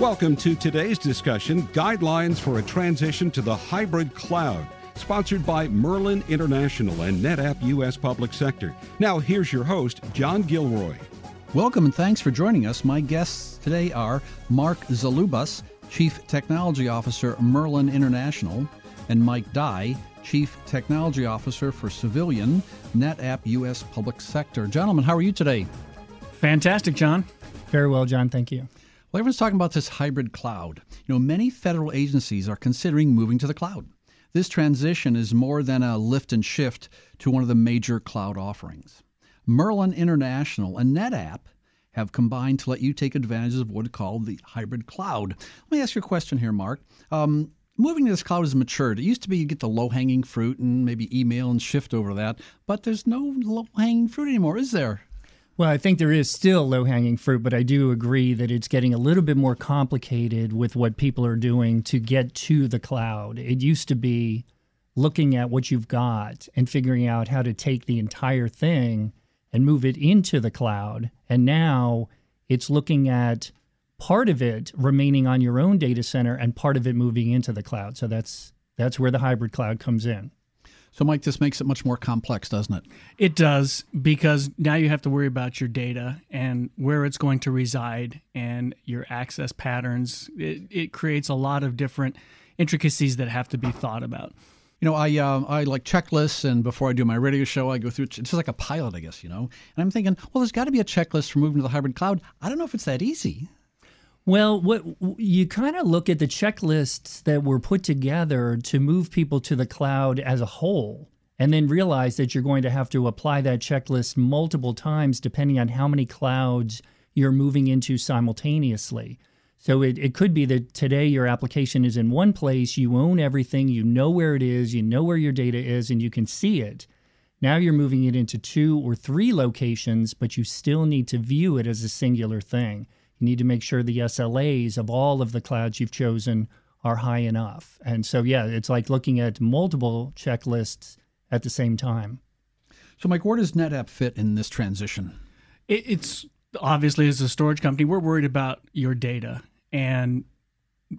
Welcome to today's discussion Guidelines for a Transition to the Hybrid Cloud, sponsored by Merlin International and NetApp U.S. Public Sector. Now, here's your host, John Gilroy. Welcome and thanks for joining us. My guests today are Mark Zalubas, Chief Technology Officer, Merlin International, and Mike Dye, Chief Technology Officer for Civilian, NetApp U.S. Public Sector. Gentlemen, how are you today? Fantastic, John. Very well, John. Thank you. Well, everyone's talking about this hybrid cloud. You know, many federal agencies are considering moving to the cloud. This transition is more than a lift and shift to one of the major cloud offerings. Merlin International and NetApp have combined to let you take advantage of what is called the hybrid cloud. Let me ask you a question here, Mark. Um, moving to this cloud has matured. It used to be you get the low hanging fruit and maybe email and shift over that, but there's no low hanging fruit anymore, is there? Well, I think there is still low hanging fruit, but I do agree that it's getting a little bit more complicated with what people are doing to get to the cloud. It used to be looking at what you've got and figuring out how to take the entire thing and move it into the cloud. And now it's looking at part of it remaining on your own data center and part of it moving into the cloud. So that's that's where the hybrid cloud comes in. So, Mike, this makes it much more complex, doesn't it? It does because now you have to worry about your data and where it's going to reside and your access patterns. It, it creates a lot of different intricacies that have to be thought about. You know, I uh, I like checklists, and before I do my radio show, I go through. It's just like a pilot, I guess. You know, and I'm thinking, well, there's got to be a checklist for moving to the hybrid cloud. I don't know if it's that easy. Well, what you kind of look at the checklists that were put together to move people to the cloud as a whole, and then realize that you're going to have to apply that checklist multiple times depending on how many clouds you're moving into simultaneously. So it, it could be that today your application is in one place, you own everything, you know where it is, you know where your data is, and you can see it. Now you're moving it into two or three locations, but you still need to view it as a singular thing. You need to make sure the SLAs of all of the clouds you've chosen are high enough. And so, yeah, it's like looking at multiple checklists at the same time. So, Mike, where does NetApp fit in this transition? It's obviously, as a storage company, we're worried about your data and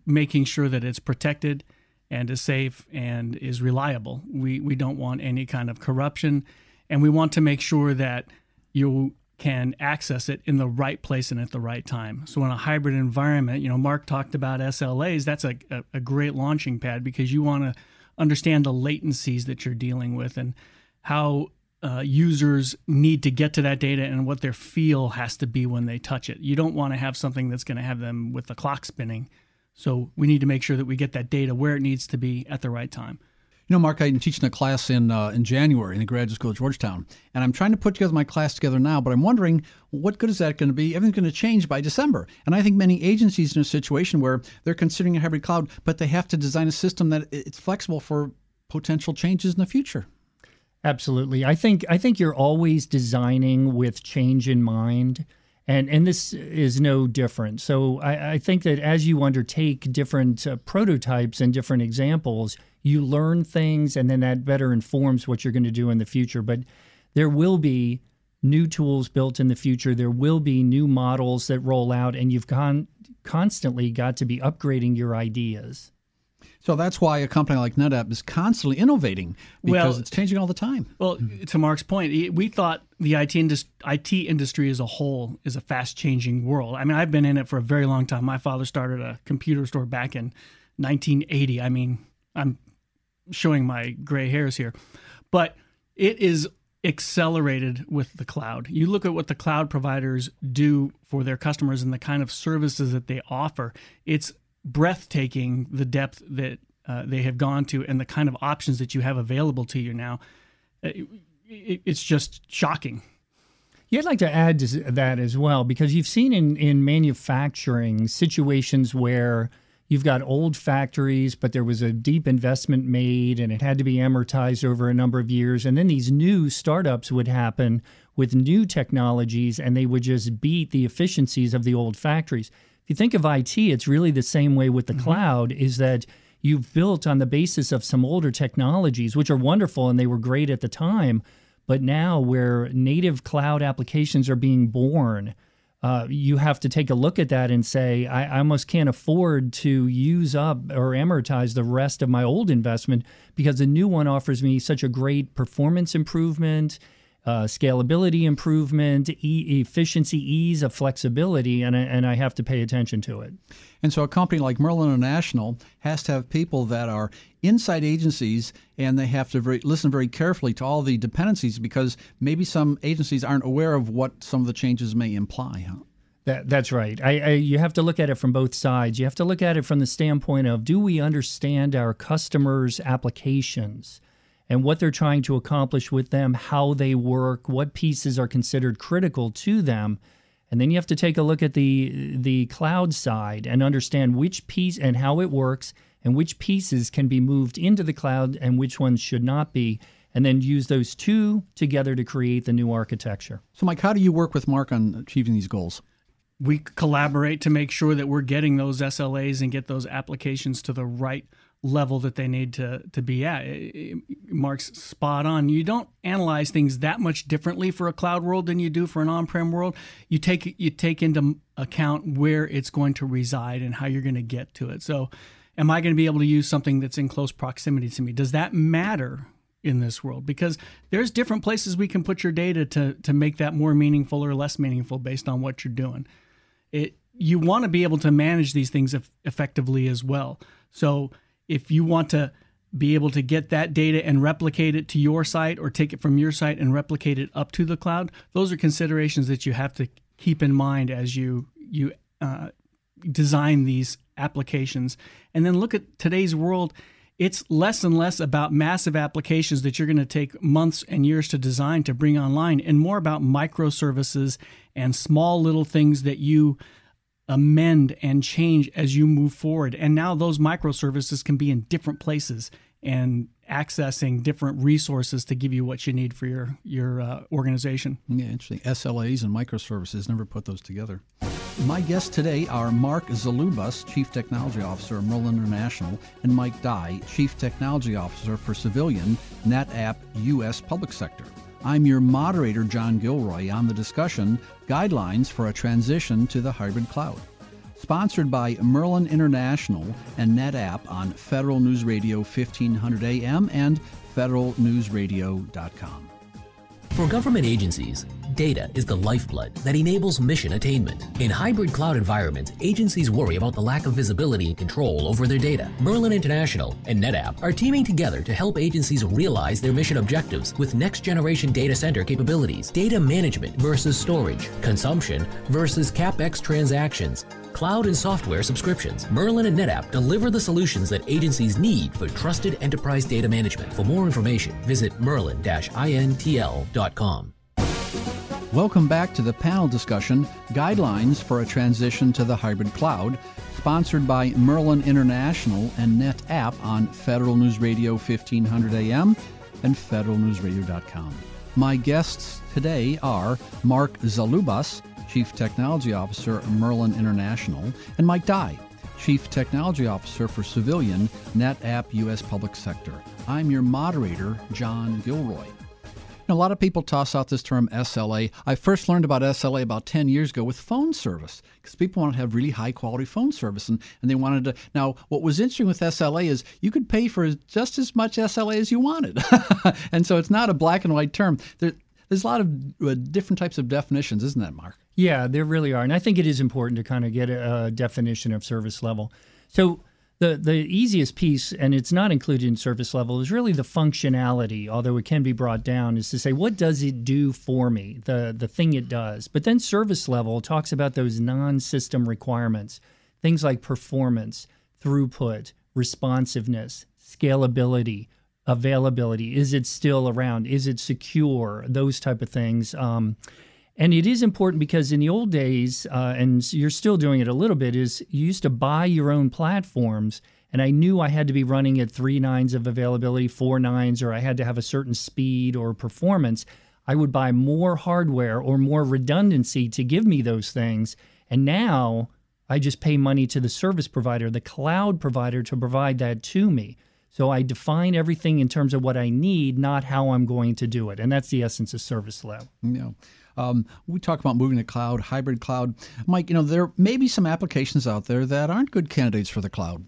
making sure that it's protected and is safe and is reliable. We, we don't want any kind of corruption, and we want to make sure that you can access it in the right place and at the right time. So in a hybrid environment, you know, Mark talked about SLAs. That's a, a, a great launching pad because you want to understand the latencies that you're dealing with and how uh, users need to get to that data and what their feel has to be when they touch it. You don't want to have something that's going to have them with the clock spinning. So we need to make sure that we get that data where it needs to be at the right time. You know, Mark, I'm teaching a class in uh, in January in the graduate school at Georgetown, and I'm trying to put together my class together now. But I'm wondering, what good is that going to be? Everything's going to change by December, and I think many agencies in a situation where they're considering a hybrid cloud, but they have to design a system that it's flexible for potential changes in the future. Absolutely, I think I think you're always designing with change in mind. And, and this is no different. So I, I think that as you undertake different uh, prototypes and different examples, you learn things and then that better informs what you're going to do in the future. But there will be new tools built in the future. There will be new models that roll out and you've con- constantly got to be upgrading your ideas so that's why a company like NetApp is constantly innovating because well, it's changing all the time. Well, to Mark's point, we thought the IT, indus- IT industry as a whole is a fast changing world. I mean, I've been in it for a very long time. My father started a computer store back in 1980. I mean, I'm showing my gray hairs here, but it is accelerated with the cloud. You look at what the cloud providers do for their customers and the kind of services that they offer. It's breathtaking the depth that uh, they have gone to and the kind of options that you have available to you now. Uh, it, it, it's just shocking. Yeah, I'd like to add to that as well because you've seen in, in manufacturing situations where you've got old factories, but there was a deep investment made and it had to be amortized over a number of years. And then these new startups would happen with new technologies and they would just beat the efficiencies of the old factories. You think of IT, it's really the same way with the mm-hmm. cloud, is that you've built on the basis of some older technologies, which are wonderful and they were great at the time. But now, where native cloud applications are being born, uh, you have to take a look at that and say, I, I, almost can't afford to use up or amortize the rest of my old investment because the new one offers me such a great performance improvement uh, scalability improvement, e- efficiency, ease of flexibility, and I, and I have to pay attention to it. And so a company like Merlin International has to have people that are inside agencies and they have to very, listen very carefully to all the dependencies because maybe some agencies aren't aware of what some of the changes may imply. Huh? That, that's right. I, I, you have to look at it from both sides. You have to look at it from the standpoint of do we understand our customers' applications? And what they're trying to accomplish with them, how they work, what pieces are considered critical to them. And then you have to take a look at the the cloud side and understand which piece and how it works and which pieces can be moved into the cloud and which ones should not be and then use those two together to create the new architecture. So Mike, how do you work with Mark on achieving these goals? We collaborate to make sure that we're getting those SLAs and get those applications to the right level that they need to to be at. Mark's spot on. You don't analyze things that much differently for a cloud world than you do for an on-prem world. You take you take into account where it's going to reside and how you're going to get to it. So, am I going to be able to use something that's in close proximity to me? Does that matter in this world? Because there's different places we can put your data to to make that more meaningful or less meaningful based on what you're doing. It you want to be able to manage these things effectively as well. So if you want to be able to get that data and replicate it to your site or take it from your site and replicate it up to the cloud, those are considerations that you have to keep in mind as you you uh, design these applications. And then look at today's world. It's less and less about massive applications that you're going to take months and years to design to bring online, and more about microservices and small little things that you amend and change as you move forward. And now those microservices can be in different places and accessing different resources to give you what you need for your your uh, organization. Yeah, interesting. SLAs and microservices never put those together. My guests today are Mark Zalubas, Chief Technology Officer of Merlin International, and Mike Dye, Chief Technology Officer for Civilian NetApp U.S. Public Sector. I'm your moderator, John Gilroy, on the discussion Guidelines for a Transition to the Hybrid Cloud. Sponsored by Merlin International and NetApp on Federal News Radio 1500 AM and federalnewsradio.com. For government agencies, data is the lifeblood that enables mission attainment. In hybrid cloud environments, agencies worry about the lack of visibility and control over their data. Merlin International and NetApp are teaming together to help agencies realize their mission objectives with next generation data center capabilities, data management versus storage, consumption versus CapEx transactions, cloud and software subscriptions. Merlin and NetApp deliver the solutions that agencies need for trusted enterprise data management. For more information, visit merlin-intl.com. Welcome back to the panel discussion Guidelines for a Transition to the Hybrid Cloud, sponsored by Merlin International and NetApp on Federal News Radio 1500 AM and federalnewsradio.com. My guests today are Mark Zalubas, Chief Technology Officer, Merlin International, and Mike Dye, Chief Technology Officer for Civilian NetApp U.S. Public Sector. I'm your moderator, John Gilroy. A lot of people toss out this term SLA. I first learned about SLA about 10 years ago with phone service because people wanted to have really high quality phone service and, and they wanted to. Now, what was interesting with SLA is you could pay for just as much SLA as you wanted. and so it's not a black and white term. There, there's a lot of uh, different types of definitions, isn't that, Mark? Yeah, there really are. And I think it is important to kind of get a definition of service level. So the the easiest piece, and it's not included in service level, is really the functionality. Although it can be brought down, is to say what does it do for me, the the thing it does. But then service level talks about those non-system requirements, things like performance, throughput, responsiveness, scalability, availability. Is it still around? Is it secure? Those type of things. Um, and it is important because in the old days, uh, and you're still doing it a little bit, is you used to buy your own platforms. And I knew I had to be running at three nines of availability, four nines, or I had to have a certain speed or performance. I would buy more hardware or more redundancy to give me those things. And now I just pay money to the service provider, the cloud provider, to provide that to me. So I define everything in terms of what I need, not how I'm going to do it. And that's the essence of service level. Yeah. Um, we talk about moving to cloud, hybrid cloud. Mike, you know, there may be some applications out there that aren't good candidates for the cloud.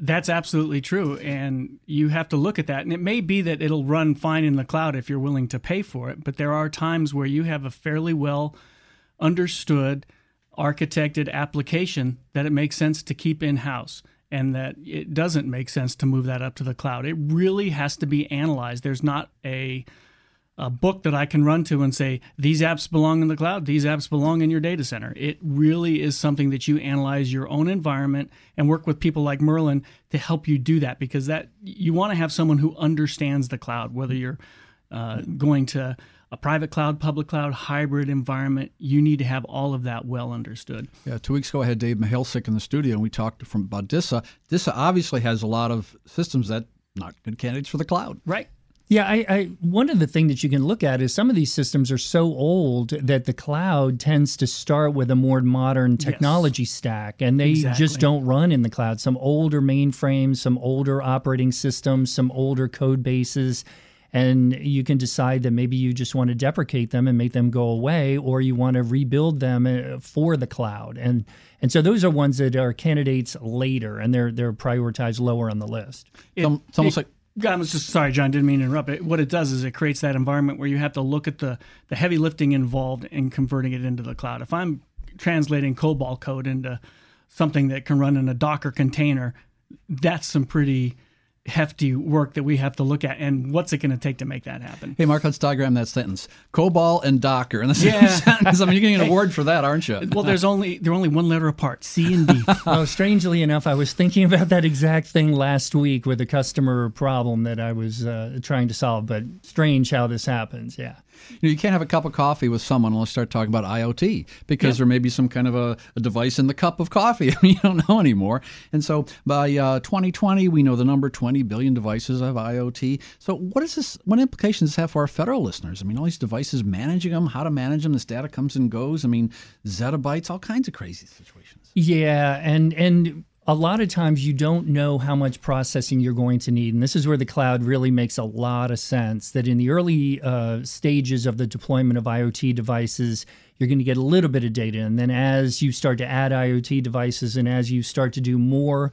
That's absolutely true. And you have to look at that. And it may be that it'll run fine in the cloud if you're willing to pay for it. But there are times where you have a fairly well understood, architected application that it makes sense to keep in house and that it doesn't make sense to move that up to the cloud. It really has to be analyzed. There's not a a book that I can run to and say, these apps belong in the cloud, these apps belong in your data center. It really is something that you analyze your own environment and work with people like Merlin to help you do that because that you want to have someone who understands the cloud, whether you're uh, going to a private cloud, public cloud, hybrid environment, you need to have all of that well understood. Yeah, two weeks ago I had Dave Mihelcic in the studio and we talked from about DISA. DISA obviously has a lot of systems that not good candidates for the cloud. Right. Yeah, I, I, one of the things that you can look at is some of these systems are so old that the cloud tends to start with a more modern technology yes. stack, and they exactly. just don't run in the cloud. Some older mainframes, some older operating systems, some older code bases, and you can decide that maybe you just want to deprecate them and make them go away, or you want to rebuild them uh, for the cloud. And and so those are ones that are candidates later, and they're they're prioritized lower on the list. It, it's almost it, like I was just sorry, John. Didn't mean to interrupt. It, what it does is it creates that environment where you have to look at the the heavy lifting involved in converting it into the cloud. If I'm translating COBOL code into something that can run in a Docker container, that's some pretty hefty work that we have to look at and what's it going to take to make that happen? Hey mark let's diagram that sentence. Cobol and docker. In the same yeah. sentence. I mean you're getting an award for that aren't you? Well there's only they're only one letter apart c and d. Oh strangely enough i was thinking about that exact thing last week with a customer problem that i was uh, trying to solve but strange how this happens yeah you, know, you can't have a cup of coffee with someone unless you start talking about IoT because there may be some kind of a, a, device in the cup of coffee. I mean, you don't know anymore. And so by uh, 2020, we know the number 20 billion devices have IoT. So what is this? What implications does this have for our federal listeners? I mean, all these devices, managing them, how to manage them, this data comes and goes. I mean, zettabytes, all kinds of crazy situations. Yeah, and and a lot of times you don't know how much processing you're going to need. And this is where the cloud really makes a lot of sense. That in the early uh, stages of the deployment of IoT devices, you're going to get a little bit of data. And then as you start to add IoT devices and as you start to do more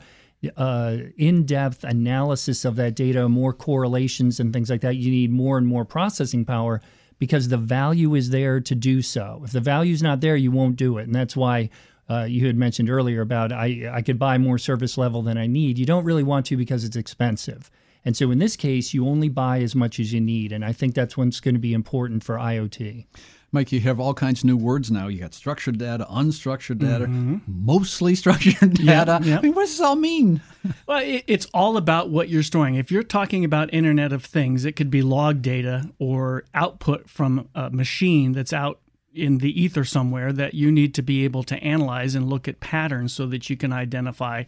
uh, in depth analysis of that data, more correlations and things like that, you need more and more processing power because the value is there to do so. If the value is not there, you won't do it. And that's why uh, you had mentioned earlier about I, I could buy more service level than I need. You don't really want to because it's expensive. And so in this case, you only buy as much as you need. And I think that's what's going to be important for IoT. Mike, you have all kinds of new words now. You got structured data, unstructured data, mm-hmm. mostly structured data. I mean, what does this all mean? well, it, it's all about what you're storing. If you're talking about Internet of Things, it could be log data or output from a machine that's out in the ether somewhere that you need to be able to analyze and look at patterns so that you can identify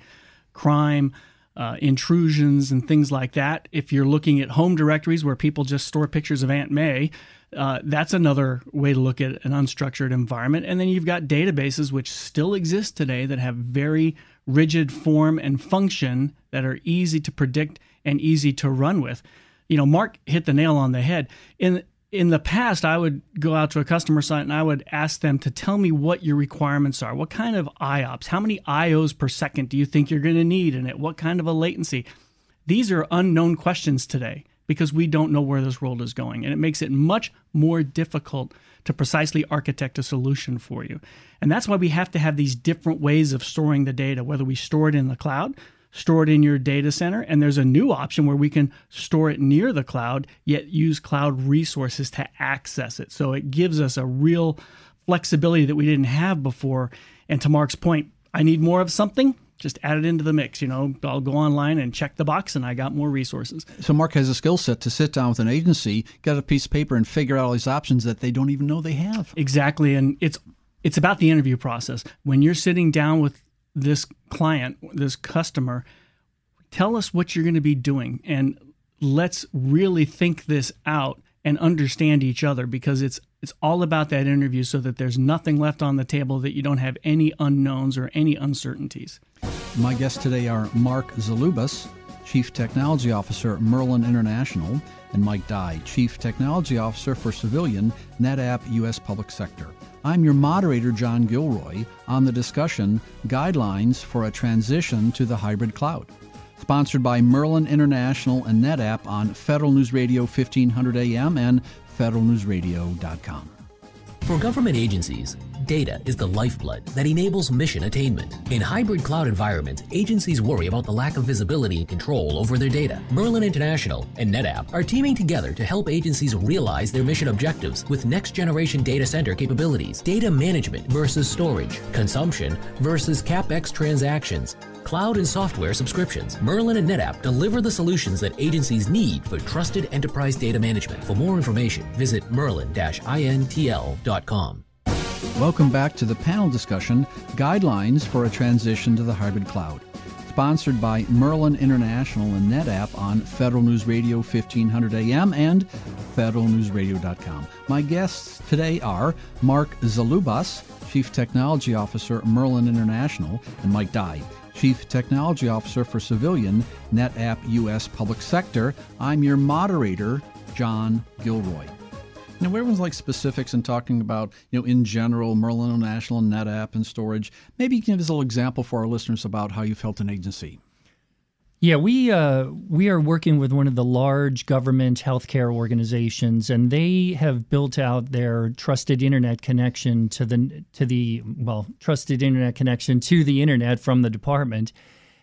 crime, uh, intrusions, and things like that. If you're looking at home directories where people just store pictures of Aunt May, uh, that's another way to look at an unstructured environment. And then you've got databases which still exist today that have very rigid form and function that are easy to predict and easy to run with. You know, Mark hit the nail on the head. In in the past, I would go out to a customer site and I would ask them to tell me what your requirements are. What kind of IOPS? How many IOs per second do you think you're going to need in it? What kind of a latency? These are unknown questions today because we don't know where this world is going. And it makes it much more difficult to precisely architect a solution for you. And that's why we have to have these different ways of storing the data, whether we store it in the cloud, store it in your data center. And there's a new option where we can store it near the cloud, yet use cloud resources to access it. So it gives us a real flexibility that we didn't have before. And to Mark's point, I need more of something. Just add it into the mix. You know, I'll go online and check the box, and I got more resources. So Mark has a skill set to sit down with an agency, get a piece of paper, and figure out all these options that they don't even know they have. Exactly, and it's it's about the interview process. When you're sitting down with this client, this customer, tell us what you're going to be doing and let's really think this out and understand each other because it's it's all about that interview so that there's nothing left on the table that you don't have any unknowns or any uncertainties. My guests today are Mark Zalubas, Chief Technology Officer, Merlin International, and Mike Dye, Chief Technology Officer for Civilian, NetApp U.S. Public Sector. I'm your moderator, John Gilroy, on the discussion Guidelines for a Transition to the Hybrid Cloud. Sponsored by Merlin International and NetApp on Federal News Radio 1500 AM and federalnewsradio.com. For government agencies, data is the lifeblood that enables mission attainment. In hybrid cloud environments, agencies worry about the lack of visibility and control over their data. Merlin International and NetApp are teaming together to help agencies realize their mission objectives with next generation data center capabilities, data management versus storage, consumption versus capex transactions, cloud and software subscriptions. Merlin and NetApp deliver the solutions that agencies need for trusted enterprise data management. For more information, visit merlin-intl.com. Welcome back to the panel discussion Guidelines for a Transition to the Hybrid Cloud. Sponsored by Merlin International and NetApp on Federal News Radio 1500 AM and federalnewsradio.com. My guests today are Mark Zalubas, Chief Technology Officer, Merlin International, and Mike Dye, Chief Technology Officer for Civilian, NetApp U.S. Public Sector. I'm your moderator, John Gilroy. Now, everyone's like specifics and talking about, you know, in general, Merlin National and NetApp, and storage. Maybe you can give us a little example for our listeners about how you've helped an agency. Yeah, we uh, we are working with one of the large government healthcare organizations, and they have built out their trusted internet connection to the to the well trusted internet connection to the internet from the department.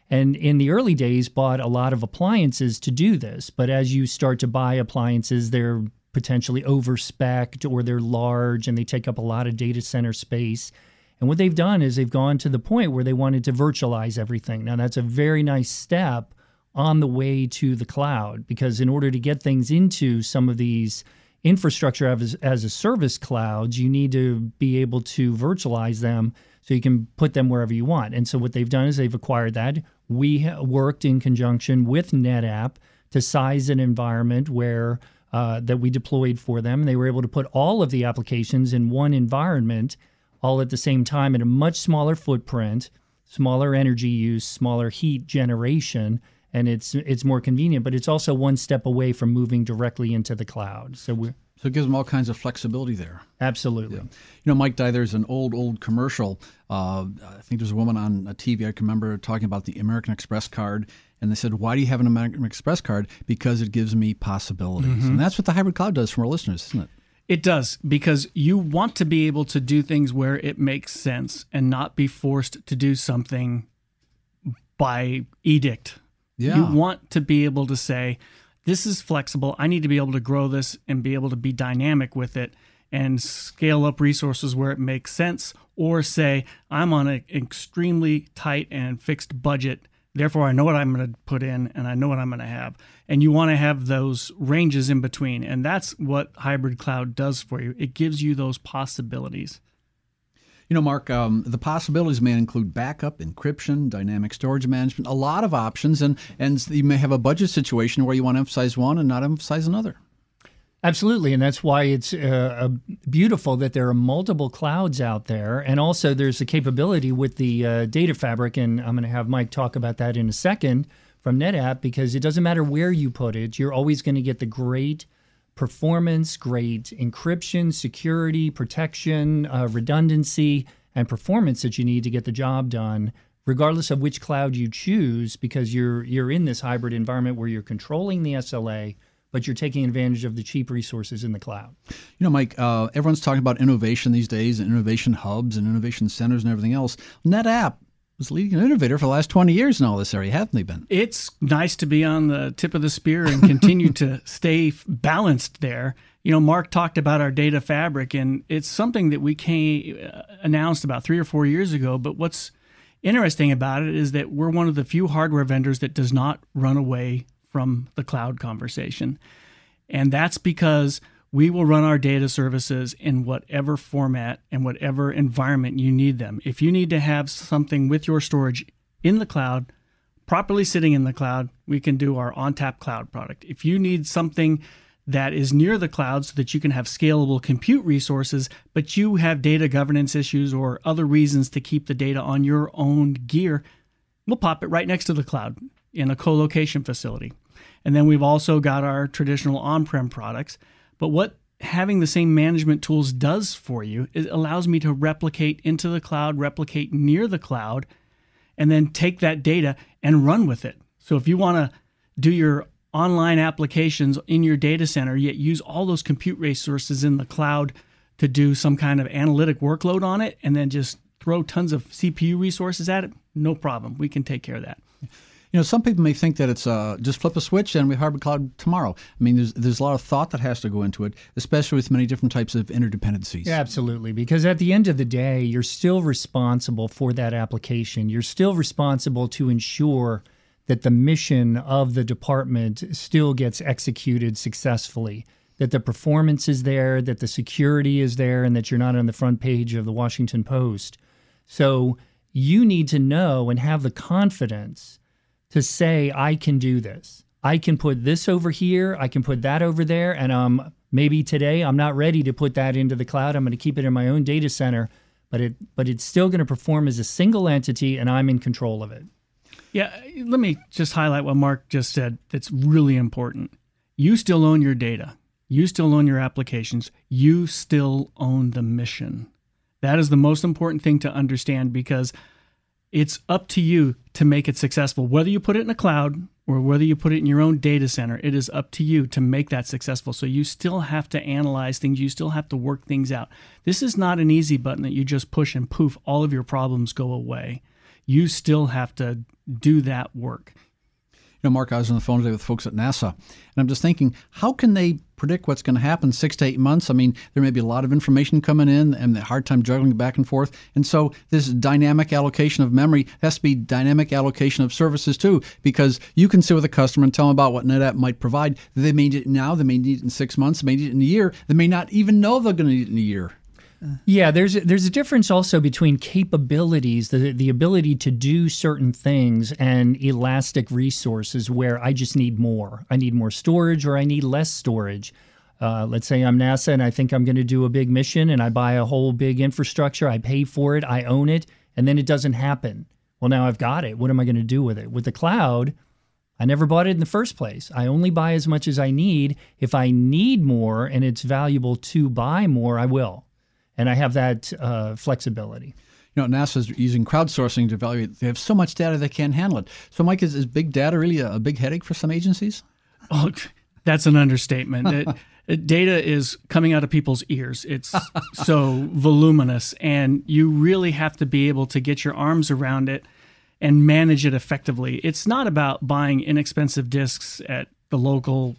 And in the early days, bought a lot of appliances to do this. But as you start to buy appliances, they're potentially overspec'd or they're large and they take up a lot of data center space. And what they've done is they've gone to the point where they wanted to virtualize everything. Now, that's a very nice step on the way to the cloud because, in order to get things into some of these infrastructure as, as a service clouds, you need to be able to virtualize them so you can put them wherever you want. And so, what they've done is they've acquired that. We worked in conjunction with NetApp to size an environment where uh, that we deployed for them. They were able to put all of the applications in one environment all at the same time in a much smaller footprint, smaller energy use, smaller heat generation, and it's it's more convenient. But it's also one step away from moving directly into the cloud. So we so it gives them all kinds of flexibility there. Absolutely. Yeah. You know, Mike Dye, there's an old, old commercial. Uh, I think there's a woman on a TV I can remember talking about the American Express card. And they said, Why do you have an American Express card? Because it gives me possibilities. Mm-hmm. And that's what the hybrid cloud does for our listeners, isn't it? It does because you want to be able to do things where it makes sense and not be forced to do something by edict. Yeah. You want to be able to say, this is flexible. I need to be able to grow this and be able to be dynamic with it and scale up resources where it makes sense or say, I'm on an extremely tight and fixed budget Therefore, I know what I'm going to put in and I know what I'm going to have. And you want to have those ranges in between. And that's what hybrid cloud does for you. It gives you those possibilities. You know, Mark, um, the possibilities may include backup, encryption, dynamic storage management, a lot of options. And, and you may have a budget situation where you want to emphasize one and not emphasize another. Absolutely, and that's why it's uh, beautiful that there are multiple clouds out there, and also there's a capability with the uh, data fabric, and I'm going to have Mike talk about that in a second from NetApp because it doesn't matter where you put it, you're always going to get the great performance, great encryption, security, protection, uh, redundancy, and performance that you need to get the job done regardless of which cloud you choose because you're you're in this hybrid environment where you're controlling the SLA but you're taking advantage of the cheap resources in the cloud. You know, Mike, uh, everyone's talking about innovation these days and innovation hubs and innovation centers and everything else. NetApp was leading an innovator for the last 20 years in all this area, haven't they been? It's nice to be on the tip of the spear and continue to stay balanced there. You know, Mark talked about our data fabric, and it's something that we came, uh, announced about three or four years ago. But what's interesting about it is that we're one of the few hardware vendors that does not run away from the cloud conversation. And that's because we will run our data services in whatever format and whatever environment you need them. If you need to have something with your storage in the cloud, properly sitting in the cloud, we can do our ONTAP cloud product. If you need something that is near the cloud so that you can have scalable compute resources, but you have data governance issues or other reasons to keep the data on your own gear, we'll pop it right next to the cloud in a co-location facility. And then we've also got our traditional on-prem products. But what having the same management tools does for you is it allows me to replicate into the cloud, replicate near the cloud, and then take that data and run with it. So if you want to do your online applications in your data center, yet use all those compute resources in the cloud to do some kind of analytic workload on it, and then just throw tons of CPU resources at it, no problem. We can take care of that. You know, some people may think that it's uh, just flip a switch and we hybrid cloud tomorrow. I mean, there's there's a lot of thought that has to go into it, especially with many different types of interdependencies. Yeah, absolutely. Because at the end of the day, you're still responsible for that application. You're still responsible to ensure that the mission of the department still gets executed successfully. That the performance is there, that the security is there, and that you're not on the front page of the Washington Post. So you need to know and have the confidence to say, I can do this. I can put this over here, I can put that over there, and um, maybe today I'm not ready to put that into the cloud. I'm going to keep it in my own data center, but it but it's still going to perform as a single entity, and I'm in control of it. Yeah, let me just highlight what Mark just said. That's really important. You still own your data. You still own your applications. You still own the mission. That is the most important thing to understand because it's up to you to make it successful. Whether you put it in a cloud or whether you put it in your own data center, it is up to you to make that successful. So you still have to analyze things, you still have to work things out. This is not an easy button that you just push and poof, all of your problems go away. You still have to do that work. You know, Mark, I was on the phone today with folks at NASA, and I'm just thinking, how can they predict what's going to happen six to eight months? I mean, there may be a lot of information coming in and the hard time juggling back and forth. And so this dynamic allocation of memory has to be dynamic allocation of services too, because you can sit with a customer and tell them about what NetApp might provide. They may need it now, they may need it in six months, they may need it in a year, they may not even know they're going to need it in a year. Yeah, there's a, there's a difference also between capabilities, the the ability to do certain things, and elastic resources where I just need more. I need more storage, or I need less storage. Uh, let's say I'm NASA and I think I'm going to do a big mission, and I buy a whole big infrastructure. I pay for it, I own it, and then it doesn't happen. Well, now I've got it. What am I going to do with it? With the cloud, I never bought it in the first place. I only buy as much as I need. If I need more and it's valuable to buy more, I will and I have that uh, flexibility. You know, NASA's using crowdsourcing to evaluate. They have so much data they can't handle it. So, Mike, is, is big data really a, a big headache for some agencies? Oh, that's an understatement. it, it, data is coming out of people's ears. It's so voluminous, and you really have to be able to get your arms around it and manage it effectively. It's not about buying inexpensive disks at the local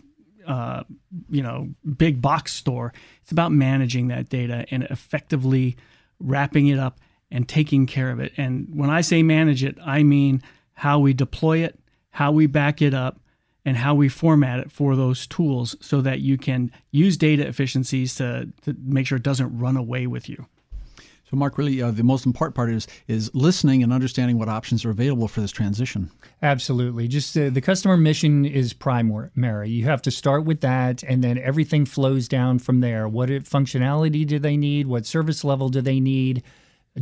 uh, you know big box store. It's about managing that data and effectively wrapping it up and taking care of it. And when I say manage it, I mean how we deploy it, how we back it up, and how we format it for those tools so that you can use data efficiencies to, to make sure it doesn't run away with you. So, Mark, really, uh, the most important part is is listening and understanding what options are available for this transition. Absolutely. Just uh, the customer mission is primary. You have to start with that, and then everything flows down from there. What functionality do they need? What service level do they need?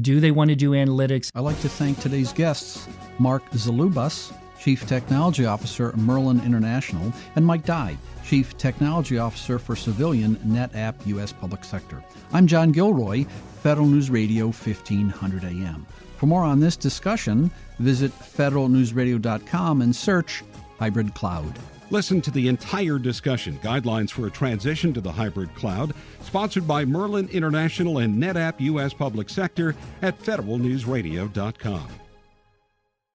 Do they want to do analytics? I'd like to thank today's guests, Mark Zalubas, Chief Technology Officer, Merlin International, and Mike Dye, Chief Technology Officer for Civilian NetApp U.S. Public Sector. I'm John Gilroy, Federal News Radio 1500 AM. For more on this discussion, visit federalnewsradio.com and search Hybrid Cloud. Listen to the entire discussion, Guidelines for a Transition to the Hybrid Cloud, sponsored by Merlin International and NetApp U.S. Public Sector at federalnewsradio.com.